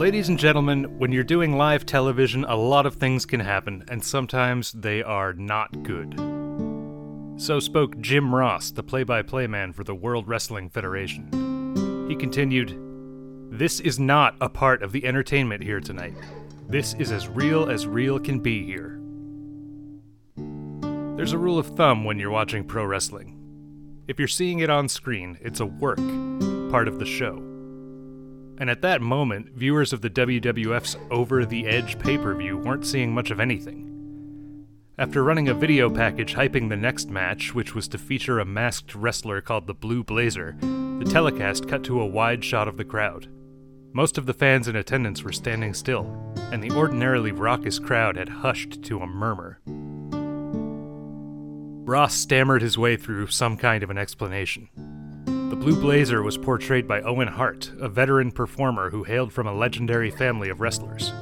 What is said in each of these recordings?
Ladies and gentlemen, when you're doing live television, a lot of things can happen, and sometimes they are not good. So spoke Jim Ross, the play by play man for the World Wrestling Federation. He continued, This is not a part of the entertainment here tonight. This is as real as real can be here. There's a rule of thumb when you're watching pro wrestling. If you're seeing it on screen, it's a work, part of the show. And at that moment, viewers of the WWF's Over the Edge pay per view weren't seeing much of anything. After running a video package hyping the next match, which was to feature a masked wrestler called the Blue Blazer, the telecast cut to a wide shot of the crowd. Most of the fans in attendance were standing still, and the ordinarily raucous crowd had hushed to a murmur. Ross stammered his way through some kind of an explanation. The Blue Blazer was portrayed by Owen Hart, a veteran performer who hailed from a legendary family of wrestlers.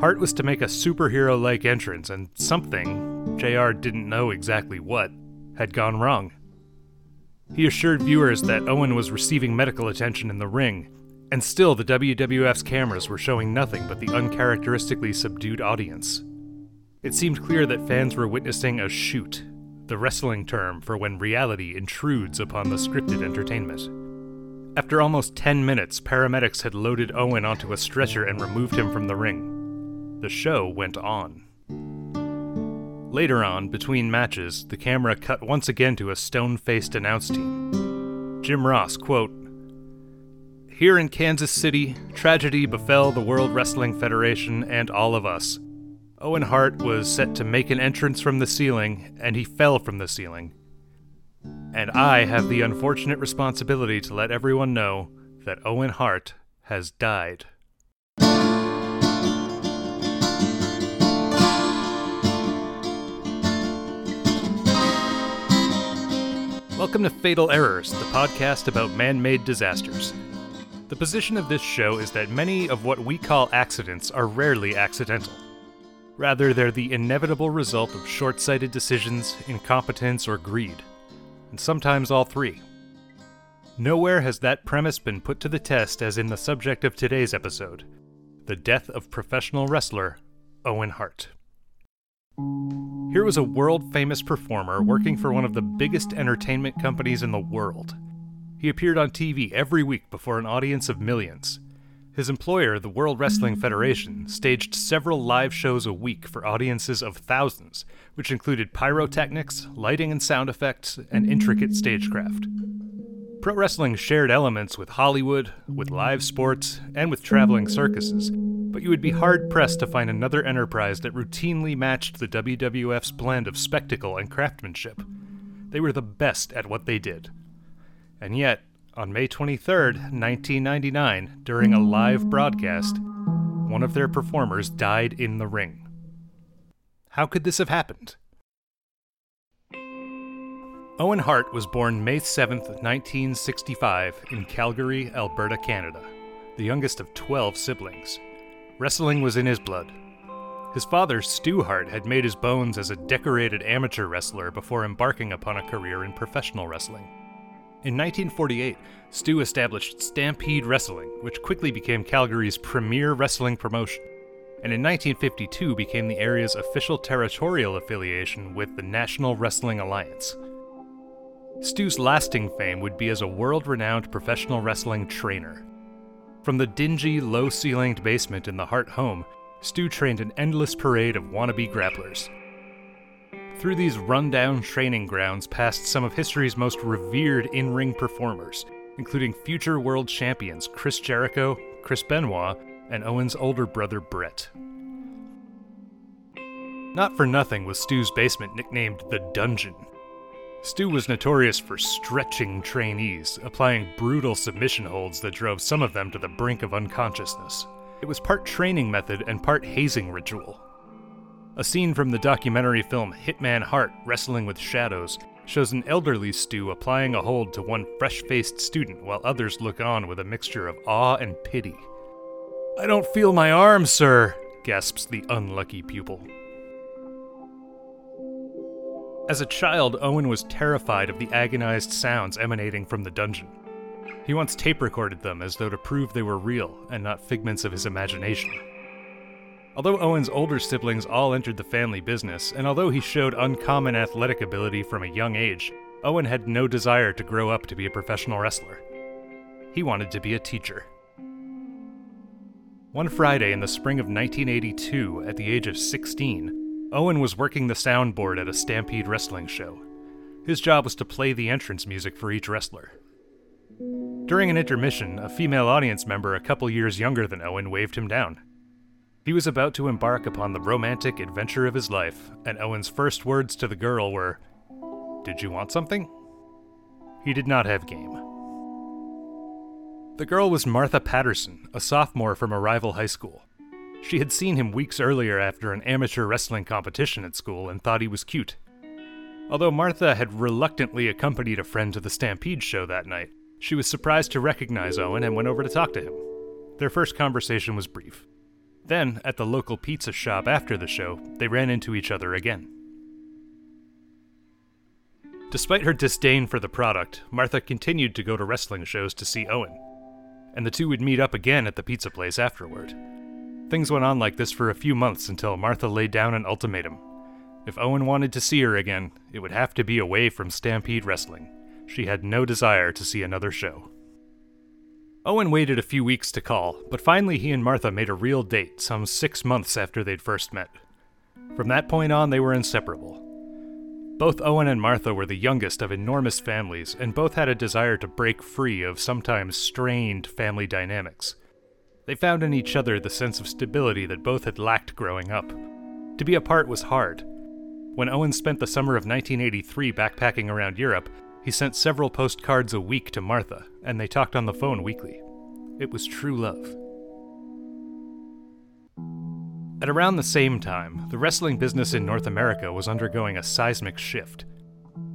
Hart was to make a superhero like entrance, and something, JR didn't know exactly what, had gone wrong. He assured viewers that Owen was receiving medical attention in the ring, and still the WWF's cameras were showing nothing but the uncharacteristically subdued audience. It seemed clear that fans were witnessing a shoot, the wrestling term for when reality intrudes upon the scripted entertainment. After almost 10 minutes, paramedics had loaded Owen onto a stretcher and removed him from the ring. The show went on. Later on, between matches, the camera cut once again to a stone faced announce team. Jim Ross, quote, Here in Kansas City, tragedy befell the World Wrestling Federation and all of us. Owen Hart was set to make an entrance from the ceiling, and he fell from the ceiling. And I have the unfortunate responsibility to let everyone know that Owen Hart has died. Welcome to Fatal Errors, the podcast about man made disasters. The position of this show is that many of what we call accidents are rarely accidental. Rather, they're the inevitable result of short sighted decisions, incompetence, or greed. And sometimes all three. Nowhere has that premise been put to the test as in the subject of today's episode the death of professional wrestler Owen Hart. Here was a world famous performer working for one of the biggest entertainment companies in the world. He appeared on TV every week before an audience of millions his employer, the World Wrestling Federation, staged several live shows a week for audiences of thousands, which included pyrotechnics, lighting and sound effects, and intricate stagecraft. Pro wrestling shared elements with Hollywood, with live sports, and with traveling circuses, but you would be hard pressed to find another enterprise that routinely matched the WWF's blend of spectacle and craftsmanship. They were the best at what they did. And yet, on May 23, 1999, during a live broadcast, one of their performers died in the ring. How could this have happened? Owen Hart was born May 7, 1965, in Calgary, Alberta, Canada, the youngest of 12 siblings. Wrestling was in his blood. His father, Stu Hart, had made his bones as a decorated amateur wrestler before embarking upon a career in professional wrestling. In 1948, Stu established Stampede Wrestling, which quickly became Calgary's premier wrestling promotion, and in 1952 became the area's official territorial affiliation with the National Wrestling Alliance. Stu's lasting fame would be as a world renowned professional wrestling trainer. From the dingy, low ceilinged basement in the Hart home, Stu trained an endless parade of wannabe grapplers. Through these rundown training grounds passed some of history's most revered in ring performers, including future world champions Chris Jericho, Chris Benoit, and Owen's older brother Bret. Not for nothing was Stu's basement nicknamed the Dungeon. Stu was notorious for stretching trainees, applying brutal submission holds that drove some of them to the brink of unconsciousness. It was part training method and part hazing ritual. A scene from the documentary film Hitman Hart Wrestling with Shadows shows an elderly Stu applying a hold to one fresh faced student while others look on with a mixture of awe and pity. I don't feel my arm, sir, gasps the unlucky pupil. As a child, Owen was terrified of the agonized sounds emanating from the dungeon. He once tape recorded them as though to prove they were real and not figments of his imagination. Although Owen's older siblings all entered the family business, and although he showed uncommon athletic ability from a young age, Owen had no desire to grow up to be a professional wrestler. He wanted to be a teacher. One Friday in the spring of 1982, at the age of 16, Owen was working the soundboard at a Stampede wrestling show. His job was to play the entrance music for each wrestler. During an intermission, a female audience member a couple years younger than Owen waved him down. He was about to embark upon the romantic adventure of his life, and Owen's first words to the girl were, Did you want something? He did not have game. The girl was Martha Patterson, a sophomore from a rival high school. She had seen him weeks earlier after an amateur wrestling competition at school and thought he was cute. Although Martha had reluctantly accompanied a friend to the Stampede show that night, she was surprised to recognize Owen and went over to talk to him. Their first conversation was brief. Then, at the local pizza shop after the show, they ran into each other again. Despite her disdain for the product, Martha continued to go to wrestling shows to see Owen, and the two would meet up again at the pizza place afterward. Things went on like this for a few months until Martha laid down an ultimatum. If Owen wanted to see her again, it would have to be away from Stampede Wrestling. She had no desire to see another show. Owen waited a few weeks to call, but finally he and Martha made a real date some six months after they'd first met. From that point on, they were inseparable. Both Owen and Martha were the youngest of enormous families, and both had a desire to break free of sometimes strained family dynamics. They found in each other the sense of stability that both had lacked growing up. To be apart was hard. When Owen spent the summer of 1983 backpacking around Europe, he sent several postcards a week to Martha, and they talked on the phone weekly. It was true love. At around the same time, the wrestling business in North America was undergoing a seismic shift.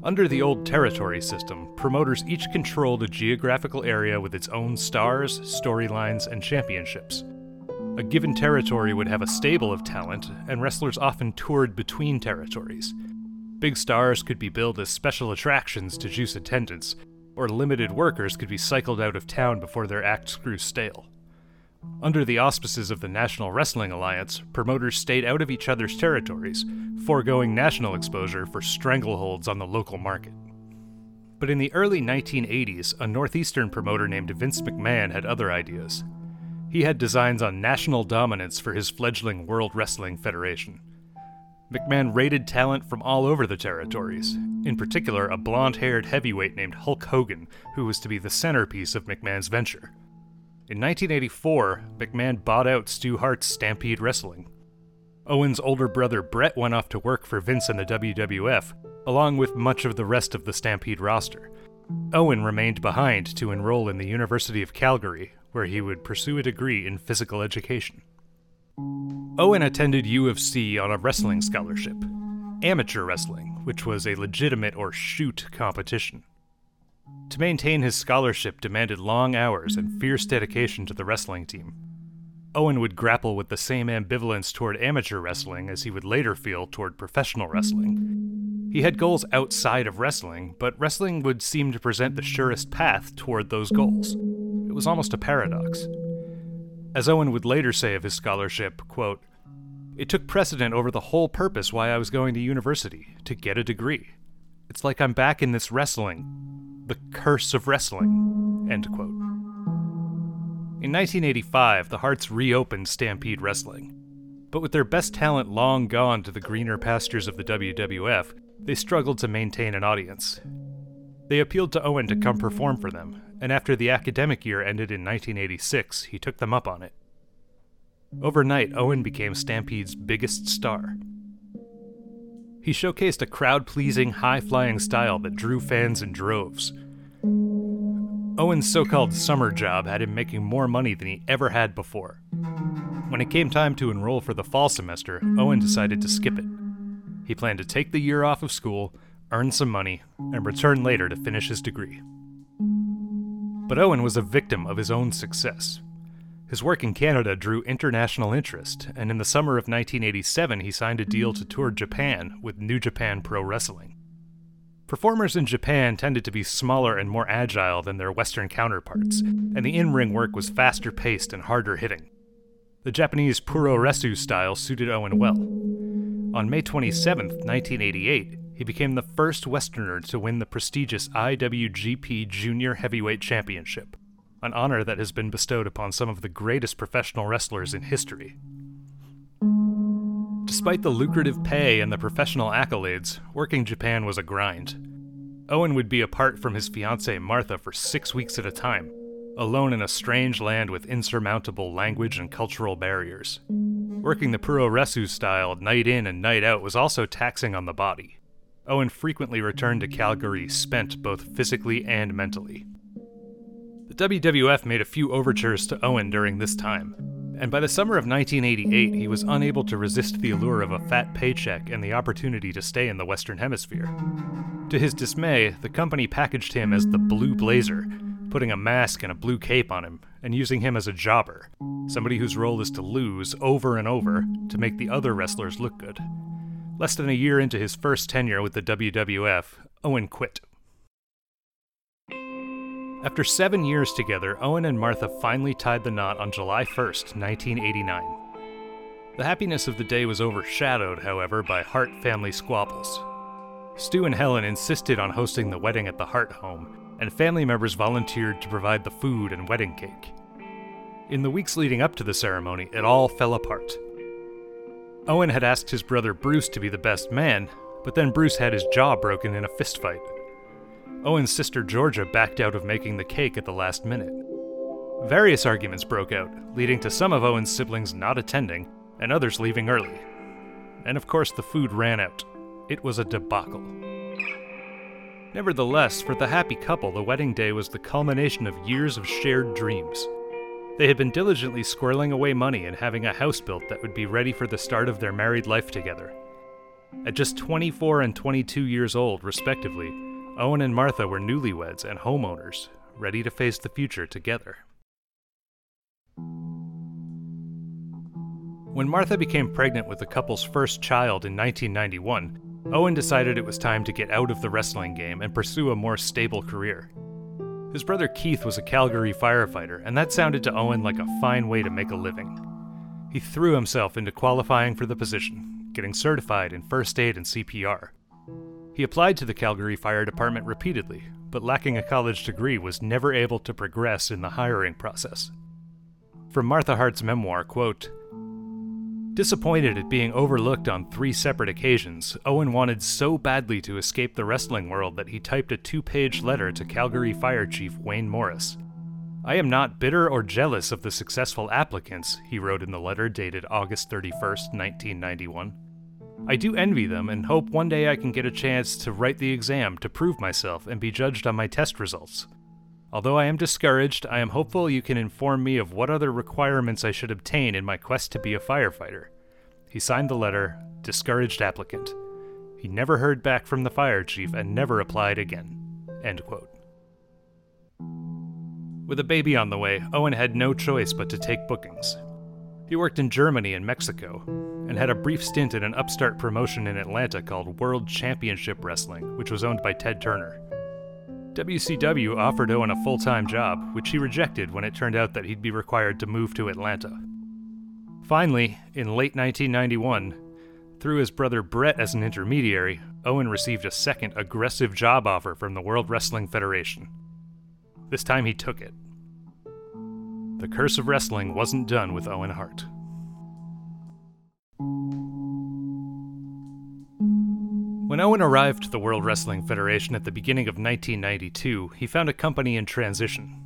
Under the old territory system, promoters each controlled a geographical area with its own stars, storylines, and championships. A given territory would have a stable of talent, and wrestlers often toured between territories. Big stars could be billed as special attractions to juice attendance, or limited workers could be cycled out of town before their acts grew stale. Under the auspices of the National Wrestling Alliance, promoters stayed out of each other's territories, foregoing national exposure for strangleholds on the local market. But in the early 1980s, a Northeastern promoter named Vince McMahon had other ideas. He had designs on national dominance for his fledgling World Wrestling Federation. McMahon raided talent from all over the territories, in particular, a blonde haired heavyweight named Hulk Hogan, who was to be the centerpiece of McMahon's venture. In 1984, McMahon bought out Stu Hart's Stampede Wrestling. Owen's older brother Bret went off to work for Vince and the WWF, along with much of the rest of the Stampede roster. Owen remained behind to enroll in the University of Calgary, where he would pursue a degree in physical education. Owen attended U of C on a wrestling scholarship, amateur wrestling, which was a legitimate or shoot competition. To maintain his scholarship demanded long hours and fierce dedication to the wrestling team. Owen would grapple with the same ambivalence toward amateur wrestling as he would later feel toward professional wrestling. He had goals outside of wrestling, but wrestling would seem to present the surest path toward those goals. It was almost a paradox. As Owen would later say of his scholarship, quote, It took precedent over the whole purpose why I was going to university, to get a degree. It's like I'm back in this wrestling. The curse of wrestling. End quote. In 1985, the Harts reopened Stampede Wrestling. But with their best talent long gone to the greener pastures of the WWF, they struggled to maintain an audience. They appealed to Owen to come perform for them, and after the academic year ended in 1986, he took them up on it. Overnight, Owen became Stampede's biggest star. He showcased a crowd pleasing, high flying style that drew fans in droves. Owen's so called summer job had him making more money than he ever had before. When it came time to enroll for the fall semester, Owen decided to skip it. He planned to take the year off of school, earn some money, and return later to finish his degree. But Owen was a victim of his own success. His work in Canada drew international interest, and in the summer of 1987 he signed a deal to tour Japan with New Japan Pro Wrestling. Performers in Japan tended to be smaller and more agile than their Western counterparts, and the in ring work was faster paced and harder hitting. The Japanese Puroresu style suited Owen well. On May 27, 1988, he became the first Westerner to win the prestigious IWGP Junior Heavyweight Championship, an honor that has been bestowed upon some of the greatest professional wrestlers in history. Despite the lucrative pay and the professional accolades, working Japan was a grind. Owen would be apart from his fiancée Martha for six weeks at a time, alone in a strange land with insurmountable language and cultural barriers. Working the Puroresu style night in and night out was also taxing on the body. Owen frequently returned to Calgary spent both physically and mentally. The WWF made a few overtures to Owen during this time, and by the summer of 1988, he was unable to resist the allure of a fat paycheck and the opportunity to stay in the Western Hemisphere. To his dismay, the company packaged him as the Blue Blazer, putting a mask and a blue cape on him, and using him as a jobber, somebody whose role is to lose over and over to make the other wrestlers look good. Less than a year into his first tenure with the WWF, Owen quit. After seven years together, Owen and Martha finally tied the knot on July 1st, 1989. The happiness of the day was overshadowed, however, by Hart family squabbles. Stu and Helen insisted on hosting the wedding at the Hart home, and family members volunteered to provide the food and wedding cake. In the weeks leading up to the ceremony, it all fell apart. Owen had asked his brother Bruce to be the best man, but then Bruce had his jaw broken in a fistfight. Owen's sister Georgia backed out of making the cake at the last minute. Various arguments broke out, leading to some of Owen's siblings not attending and others leaving early. And of course, the food ran out. It was a debacle. Nevertheless, for the happy couple, the wedding day was the culmination of years of shared dreams. They had been diligently squirreling away money and having a house built that would be ready for the start of their married life together. At just 24 and 22 years old, respectively, Owen and Martha were newlyweds and homeowners, ready to face the future together. When Martha became pregnant with the couple's first child in 1991, Owen decided it was time to get out of the wrestling game and pursue a more stable career. His brother Keith was a Calgary firefighter, and that sounded to Owen like a fine way to make a living. He threw himself into qualifying for the position, getting certified in first aid and CPR. He applied to the Calgary Fire Department repeatedly, but lacking a college degree was never able to progress in the hiring process. From Martha Hart's memoir, quote, Disappointed at being overlooked on three separate occasions, Owen wanted so badly to escape the wrestling world that he typed a two page letter to Calgary Fire Chief Wayne Morris. I am not bitter or jealous of the successful applicants, he wrote in the letter dated August 31, 1991. I do envy them and hope one day I can get a chance to write the exam to prove myself and be judged on my test results. Although I am discouraged, I am hopeful you can inform me of what other requirements I should obtain in my quest to be a firefighter. He signed the letter, discouraged applicant. He never heard back from the fire chief and never applied again. End quote. With a baby on the way, Owen had no choice but to take bookings. He worked in Germany and Mexico, and had a brief stint in an upstart promotion in Atlanta called World Championship Wrestling, which was owned by Ted Turner. WCW offered Owen a full time job, which he rejected when it turned out that he'd be required to move to Atlanta. Finally, in late 1991, through his brother Bret as an intermediary, Owen received a second aggressive job offer from the World Wrestling Federation. This time he took it. The curse of wrestling wasn't done with Owen Hart. When Owen arrived the World Wrestling Federation at the beginning of 1992, he found a company in transition.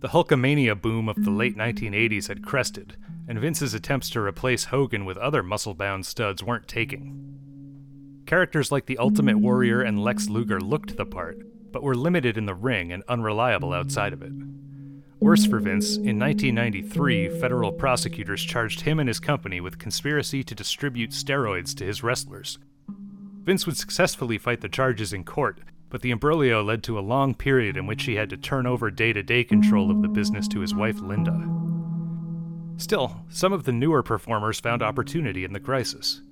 The Hulkamania boom of the late 1980s had crested, and Vince's attempts to replace Hogan with other muscle bound studs weren't taking. Characters like the Ultimate Warrior and Lex Luger looked the part, but were limited in the ring and unreliable outside of it. Worse for Vince, in 1993, federal prosecutors charged him and his company with conspiracy to distribute steroids to his wrestlers, Vince would successfully fight the charges in court, but the imbroglio led to a long period in which he had to turn over day to day control of the business to his wife Linda. Still, some of the newer performers found opportunity in the crisis.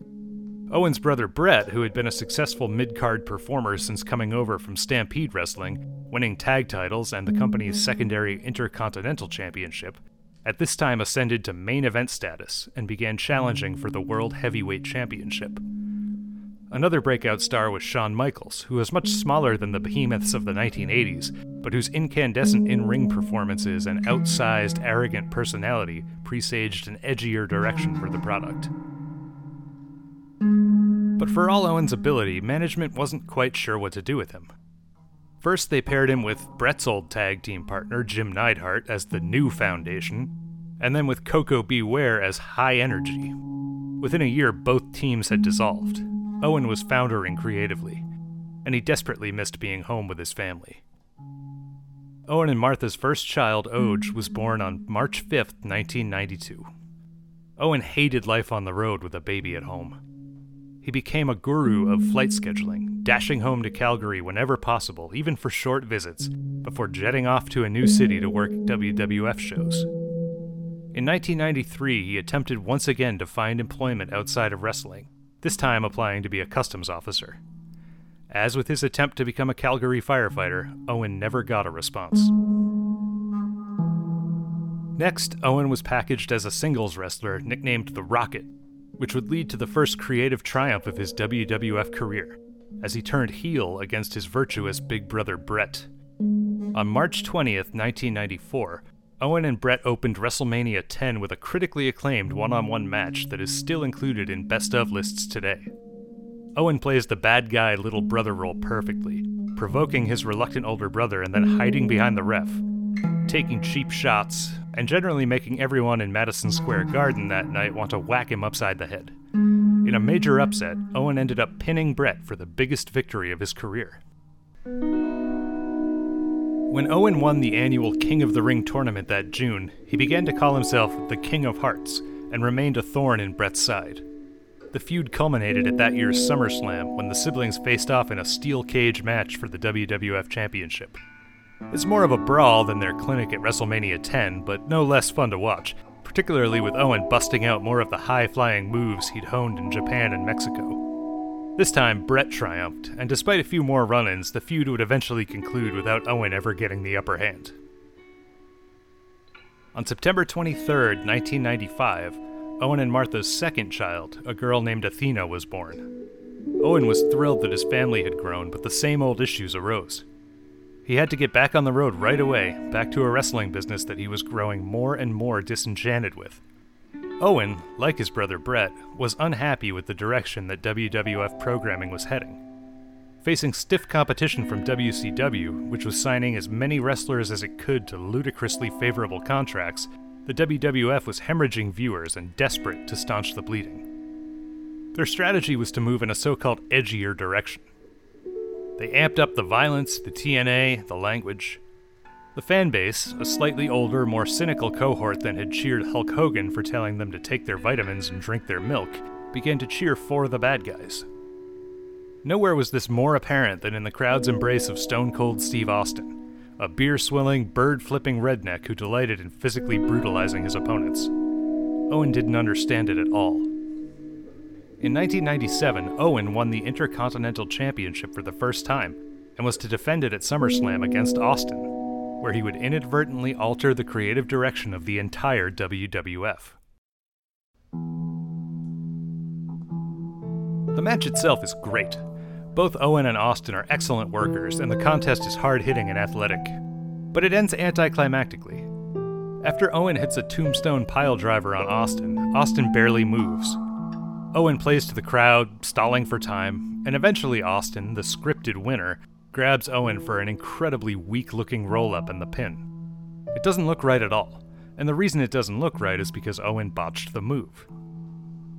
Owen's brother Bret, who had been a successful mid card performer since coming over from Stampede Wrestling, winning tag titles and the company's secondary Intercontinental Championship, at this time ascended to main event status and began challenging for the World Heavyweight Championship. Another breakout star was Shawn Michaels, who was much smaller than the behemoths of the 1980s, but whose incandescent in ring performances and outsized, arrogant personality presaged an edgier direction for the product. But for all Owen's ability, management wasn't quite sure what to do with him. First, they paired him with Bret's old tag team partner, Jim Neidhart, as the new Foundation, and then with Koko B. Ware as High Energy. Within a year, both teams had dissolved. Owen was foundering creatively, and he desperately missed being home with his family. Owen and Martha's first child, Oje, was born on March 5, 1992. Owen hated life on the road with a baby at home. He became a guru of flight scheduling, dashing home to Calgary whenever possible, even for short visits, before jetting off to a new city to work WWF shows. In 1993, he attempted once again to find employment outside of wrestling, this time applying to be a customs officer. As with his attempt to become a Calgary firefighter, Owen never got a response. Next, Owen was packaged as a singles wrestler nicknamed the Rocket, which would lead to the first creative triumph of his WWF career, as he turned heel against his virtuous big brother Bret. On March 20th, 1994, Owen and Bret opened WrestleMania 10 with a critically acclaimed one on one match that is still included in best of lists today. Owen plays the bad guy little brother role perfectly, provoking his reluctant older brother and then hiding behind the ref, taking cheap shots, and generally making everyone in Madison Square Garden that night want to whack him upside the head. In a major upset, Owen ended up pinning Bret for the biggest victory of his career. When Owen won the annual King of the Ring tournament that June, he began to call himself the King of Hearts and remained a thorn in Bret's side. The feud culminated at that year's SummerSlam when the siblings faced off in a steel cage match for the WWF Championship. It's more of a brawl than their clinic at WrestleMania 10, but no less fun to watch, particularly with Owen busting out more of the high flying moves he'd honed in Japan and Mexico. This time, Bret triumphed, and despite a few more run ins, the feud would eventually conclude without Owen ever getting the upper hand. On September 23, 1995, Owen and Martha's second child, a girl named Athena, was born. Owen was thrilled that his family had grown, but the same old issues arose. He had to get back on the road right away, back to a wrestling business that he was growing more and more disenchanted with. Owen, like his brother Bret, was unhappy with the direction that WWF programming was heading. Facing stiff competition from WCW, which was signing as many wrestlers as it could to ludicrously favorable contracts, the WWF was hemorrhaging viewers and desperate to staunch the bleeding. Their strategy was to move in a so called edgier direction. They amped up the violence, the T&A, the language. The fan base, a slightly older, more cynical cohort than had cheered Hulk Hogan for telling them to take their vitamins and drink their milk, began to cheer for the bad guys. Nowhere was this more apparent than in the crowd's embrace of Stone Cold Steve Austin, a beer swilling, bird flipping redneck who delighted in physically brutalizing his opponents. Owen didn't understand it at all. In 1997, Owen won the Intercontinental Championship for the first time and was to defend it at SummerSlam against Austin, where he would inadvertently alter the creative direction of the entire WWF. The match itself is great. Both Owen and Austin are excellent workers, and the contest is hard hitting and athletic. But it ends anticlimactically. After Owen hits a tombstone pile driver on Austin, Austin barely moves. Owen plays to the crowd, stalling for time, and eventually Austin, the scripted winner, grabs Owen for an incredibly weak looking roll up and the pin. It doesn't look right at all, and the reason it doesn't look right is because Owen botched the move.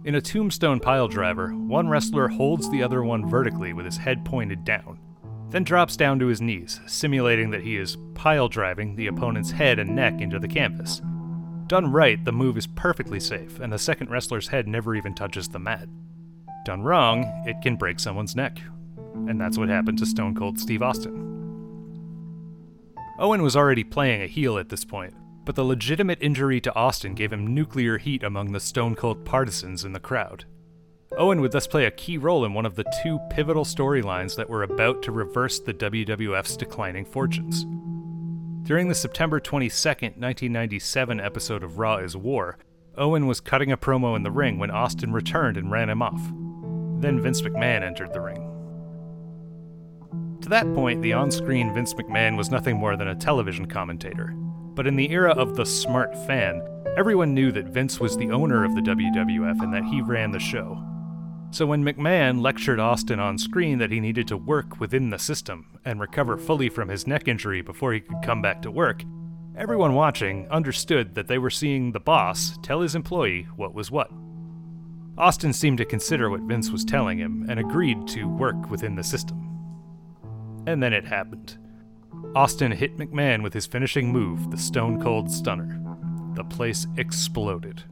In a tombstone pile driver, one wrestler holds the other one vertically with his head pointed down, then drops down to his knees, simulating that he is pile driving the opponent's head and neck into the canvas. Done right, the move is perfectly safe, and the second wrestler's head never even touches the mat. Done wrong, it can break someone's neck, and that's what happened to Stone Cold Steve Austin. Owen was already playing a heel at this point, but the legitimate injury to Austin gave him nuclear heat among the Stone Cold partisans in the crowd. Owen would thus play a key role in one of the two pivotal storylines that were about to reverse the WWF's declining fortunes. During the September 22, 1997 episode of Raw is War, Owen was cutting a promo in the ring when Austin returned and ran him off. Then Vince McMahon entered the ring. That point, the on screen Vince McMahon was nothing more than a television commentator. But in the era of the smart fan, everyone knew that Vince was the owner of the WWF and that he ran the show. So when McMahon lectured Austin on screen that he needed to work within the system and recover fully from his neck injury before he could come back to work, everyone watching understood that they were seeing the boss tell his employee what was what. Austin seemed to consider what Vince was telling him and agreed to work within the system. And then it happened. Austin hit McMahon with his finishing move, the Stone Cold Stunner. The place exploded.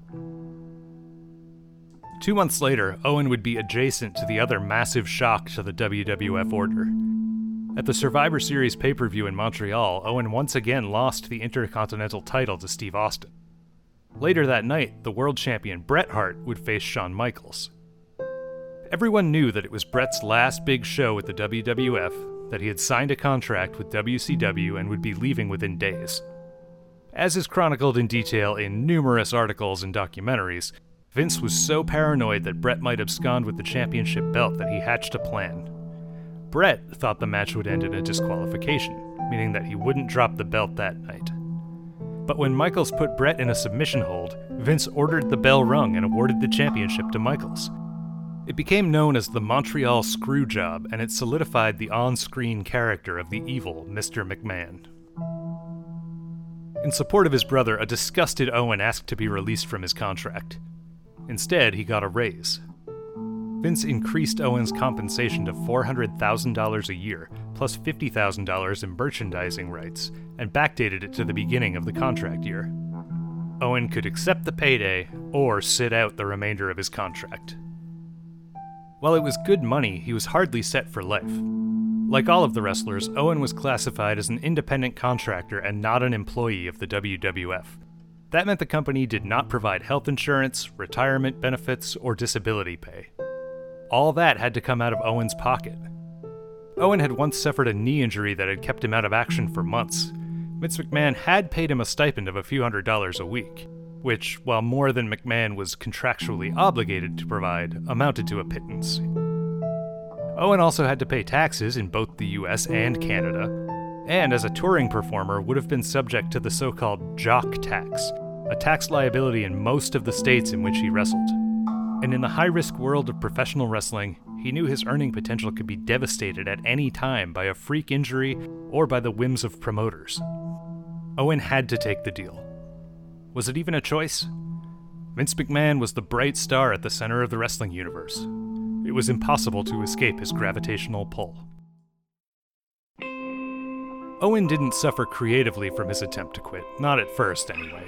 Two months later, Owen would be adjacent to the other massive shock to the WWF order. At the Survivor Series pay per view in Montreal, Owen once again lost the Intercontinental title to Steve Austin. Later that night, the world champion Bret Hart would face Shawn Michaels. Everyone knew that it was Bret's last big show with the WWF, that he had signed a contract with WCW and would be leaving within days. As is chronicled in detail in numerous articles and documentaries, Vince was so paranoid that Bret might abscond with the championship belt that he hatched a plan. Bret thought the match would end in a disqualification, meaning that he wouldn't drop the belt that night. But when Michaels put Bret in a submission hold, Vince ordered the bell rung and awarded the championship to Michaels. It became known as the Montreal Screwjob, and it solidified the on screen character of the evil Mr. McMahon. In support of his brother, a disgusted Owen asked to be released from his contract. Instead, he got a raise. Vince increased Owen's compensation to $400,000 a year, plus $50,000 in merchandising rights, and backdated it to the beginning of the contract year. Owen could accept the payday or sit out the remainder of his contract. While it was good money, he was hardly set for life. Like all of the wrestlers, Owen was classified as an independent contractor and not an employee of the WWF, that meant the company did not provide health insurance, retirement benefits, or disability pay. All that had to come out of Owen's pocket. Owen had once suffered a knee injury that had kept him out of action for months. Vince McMahon had paid him a stipend of a few hundred dollars a week, which, while more than McMahon was contractually obligated to provide, amounted to a pittance. Owen also had to pay taxes in both the US and Canada, and as a touring performer would have been subject to the so called jock tax, a tax liability in most of the states in which he wrestled. And in the high risk world of professional wrestling, he knew his earning potential could be devastated at any time by a freak injury or by the whims of promoters. Owen had to take the deal. Was it even a choice? Vince McMahon was the bright star at the center of the wrestling universe. It was impossible to escape his gravitational pull. Owen didn't suffer creatively from his attempt to quit, not at first, anyway.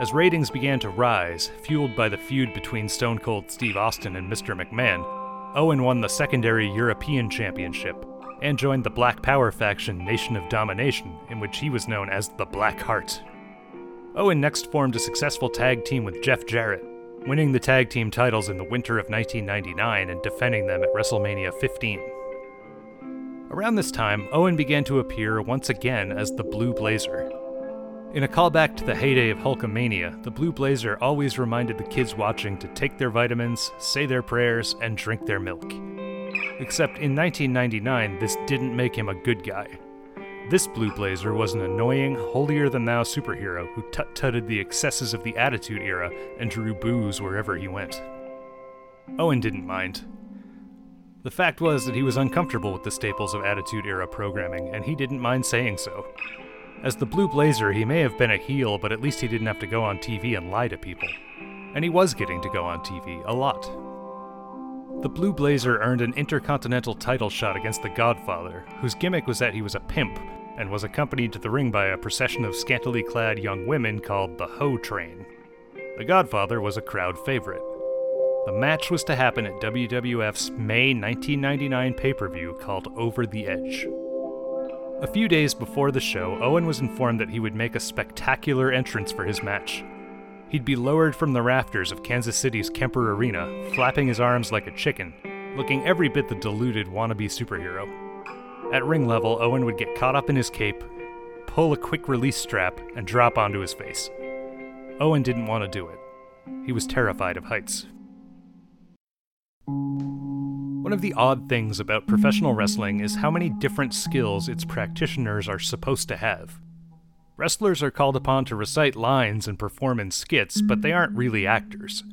As ratings began to rise, fueled by the feud between Stone Cold Steve Austin and Mr. McMahon, Owen won the secondary European Championship and joined the Black Power faction Nation of Domination, in which he was known as the Black Heart. Owen next formed a successful tag team with Jeff Jarrett, winning the tag team titles in the winter of 1999 and defending them at WrestleMania 15. Around this time, Owen began to appear once again as the Blue Blazer. In a callback to the heyday of Hulkamania, the Blue Blazer always reminded the kids watching to take their vitamins, say their prayers, and drink their milk. Except in 1999, this didn't make him a good guy. This Blue Blazer was an annoying, holier than thou superhero who tut tutted the excesses of the Attitude Era and drew boos wherever he went. Owen didn't mind. The fact was that he was uncomfortable with the staples of Attitude Era programming, and he didn't mind saying so. As the Blue Blazer, he may have been a heel, but at least he didn't have to go on TV and lie to people. And he was getting to go on TV a lot. The Blue Blazer earned an intercontinental title shot against the Godfather, whose gimmick was that he was a pimp and was accompanied to the ring by a procession of scantily clad young women called the Ho Train. The Godfather was a crowd favorite. The match was to happen at WWF's May 1999 pay per view called Over the Edge. A few days before the show, Owen was informed that he would make a spectacular entrance for his match. He'd be lowered from the rafters of Kansas City's Kemper Arena, flapping his arms like a chicken, looking every bit the deluded wannabe superhero. At ring level, Owen would get caught up in his cape, pull a quick release strap, and drop onto his face. Owen didn't want to do it. He was terrified of heights. One of the odd things about professional wrestling is how many different skills its practitioners are supposed to have. Wrestlers are called upon to recite lines and perform in skits, but they aren't really actors.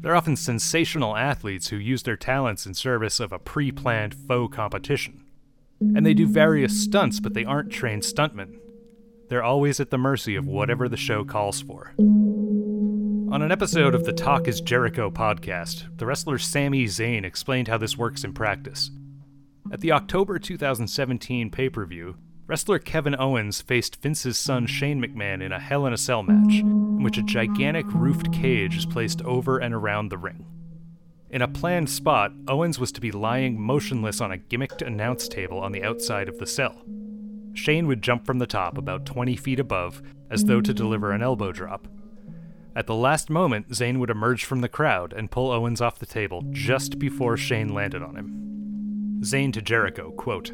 They're often sensational athletes who use their talents in service of a pre planned faux competition. And they do various stunts, but they aren't trained stuntmen. They're always at the mercy of whatever the show calls for. On an episode of the Talk is Jericho podcast, the wrestler Sami Zayn explained how this works in practice. At the October 2017 pay per view, wrestler Kevin Owens faced Vince's son Shane McMahon in a Hell in a Cell match, in which a gigantic roofed cage is placed over and around the ring. In a planned spot, Owens was to be lying motionless on a gimmicked announce table on the outside of the cell. Shane would jump from the top about 20 feet above, as though to deliver an elbow drop. At the last moment, Zayn would emerge from the crowd and pull Owens off the table just before Shane landed on him. Zayn to Jericho, quote,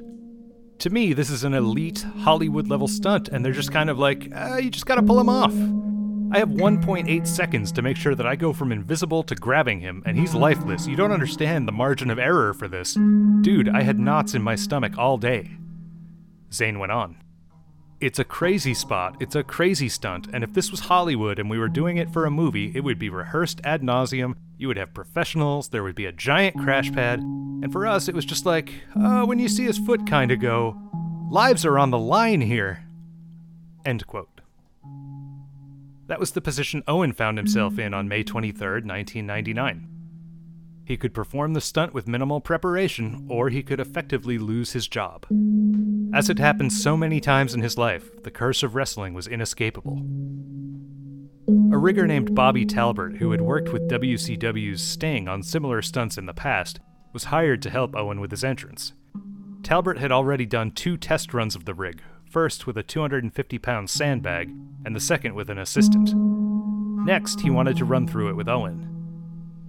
To me, this is an elite Hollywood level stunt, and they're just kind of like, uh, you just gotta pull him off. I have 1.8 seconds to make sure that I go from invisible to grabbing him, and he's lifeless. You don't understand the margin of error for this. Dude, I had knots in my stomach all day. Zayn went on. It's a crazy spot, it's a crazy stunt, and if this was Hollywood and we were doing it for a movie, it would be rehearsed ad nauseum. You would have professionals, there would be a giant crash pad, and for us, it was just like, oh, when you see his foot kinda go, lives are on the line here. End quote. That was the position Owen found himself in on May 23, 1999. He could perform the stunt with minimal preparation, or he could effectively lose his job. As had happened so many times in his life, the curse of wrestling was inescapable. A rigger named Bobby Talbert, who had worked with WCW's Sting on similar stunts in the past, was hired to help Owen with his entrance. Talbert had already done two test runs of the rig, first with a 250 pound sandbag, and the second with an assistant. Next, he wanted to run through it with Owen.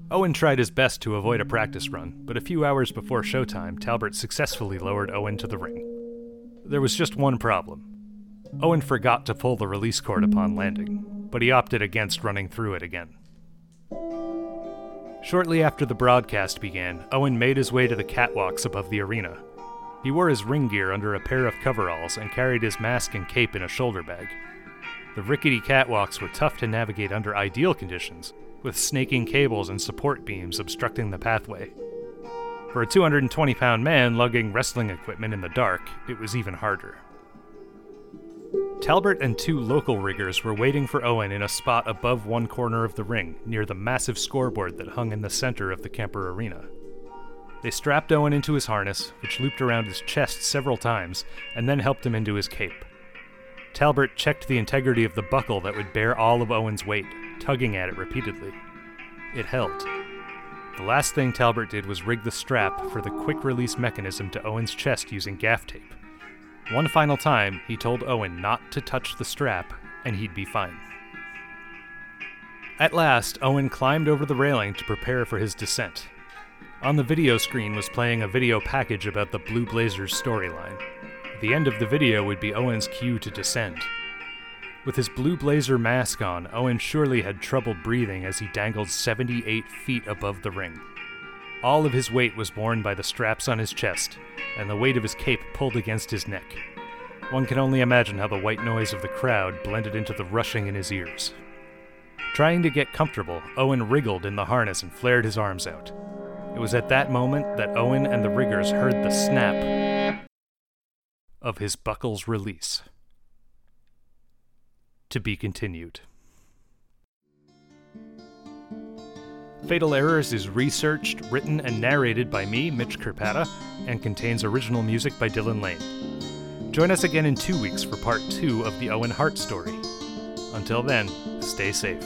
Owen tried his best to avoid a practice run, but a few hours before showtime, Talbert successfully lowered Owen to the ring. There was just one problem. Owen forgot to pull the release cord upon landing, but he opted against running through it again. Shortly after the broadcast began, Owen made his way to the catwalks above the arena. He wore his ring gear under a pair of coveralls and carried his mask and cape in a shoulder bag. The rickety catwalks were tough to navigate under ideal conditions, with snaking cables and support beams obstructing the pathway. For a 220 pound man lugging wrestling equipment in the dark, it was even harder. Talbert and two local riggers were waiting for Owen in a spot above one corner of the ring, near the massive scoreboard that hung in the center of the Kemper Arena. They strapped Owen into his harness, which looped around his chest several times, and then helped him into his cape. Talbert checked the integrity of the buckle that would bear all of Owen's weight, tugging at it repeatedly. It held. The last thing Talbert did was rig the strap for the quick release mechanism to Owen's chest using gaff tape. One final time, he told Owen not to touch the strap, and he'd be fine. At last, Owen climbed over the railing to prepare for his descent. On the video screen was playing a video package about the Blue Blazers storyline. The end of the video would be Owen's cue to descend. With his blue blazer mask on, Owen surely had trouble breathing as he dangled 78 feet above the ring. All of his weight was borne by the straps on his chest, and the weight of his cape pulled against his neck. One can only imagine how the white noise of the crowd blended into the rushing in his ears. Trying to get comfortable, Owen wriggled in the harness and flared his arms out. It was at that moment that Owen and the riggers heard the snap of his buckle's release to be continued. Fatal Errors is researched, written, and narrated by me, Mitch Krpata, and contains original music by Dylan Lane. Join us again in two weeks for part two of the Owen Hart story. Until then, stay safe.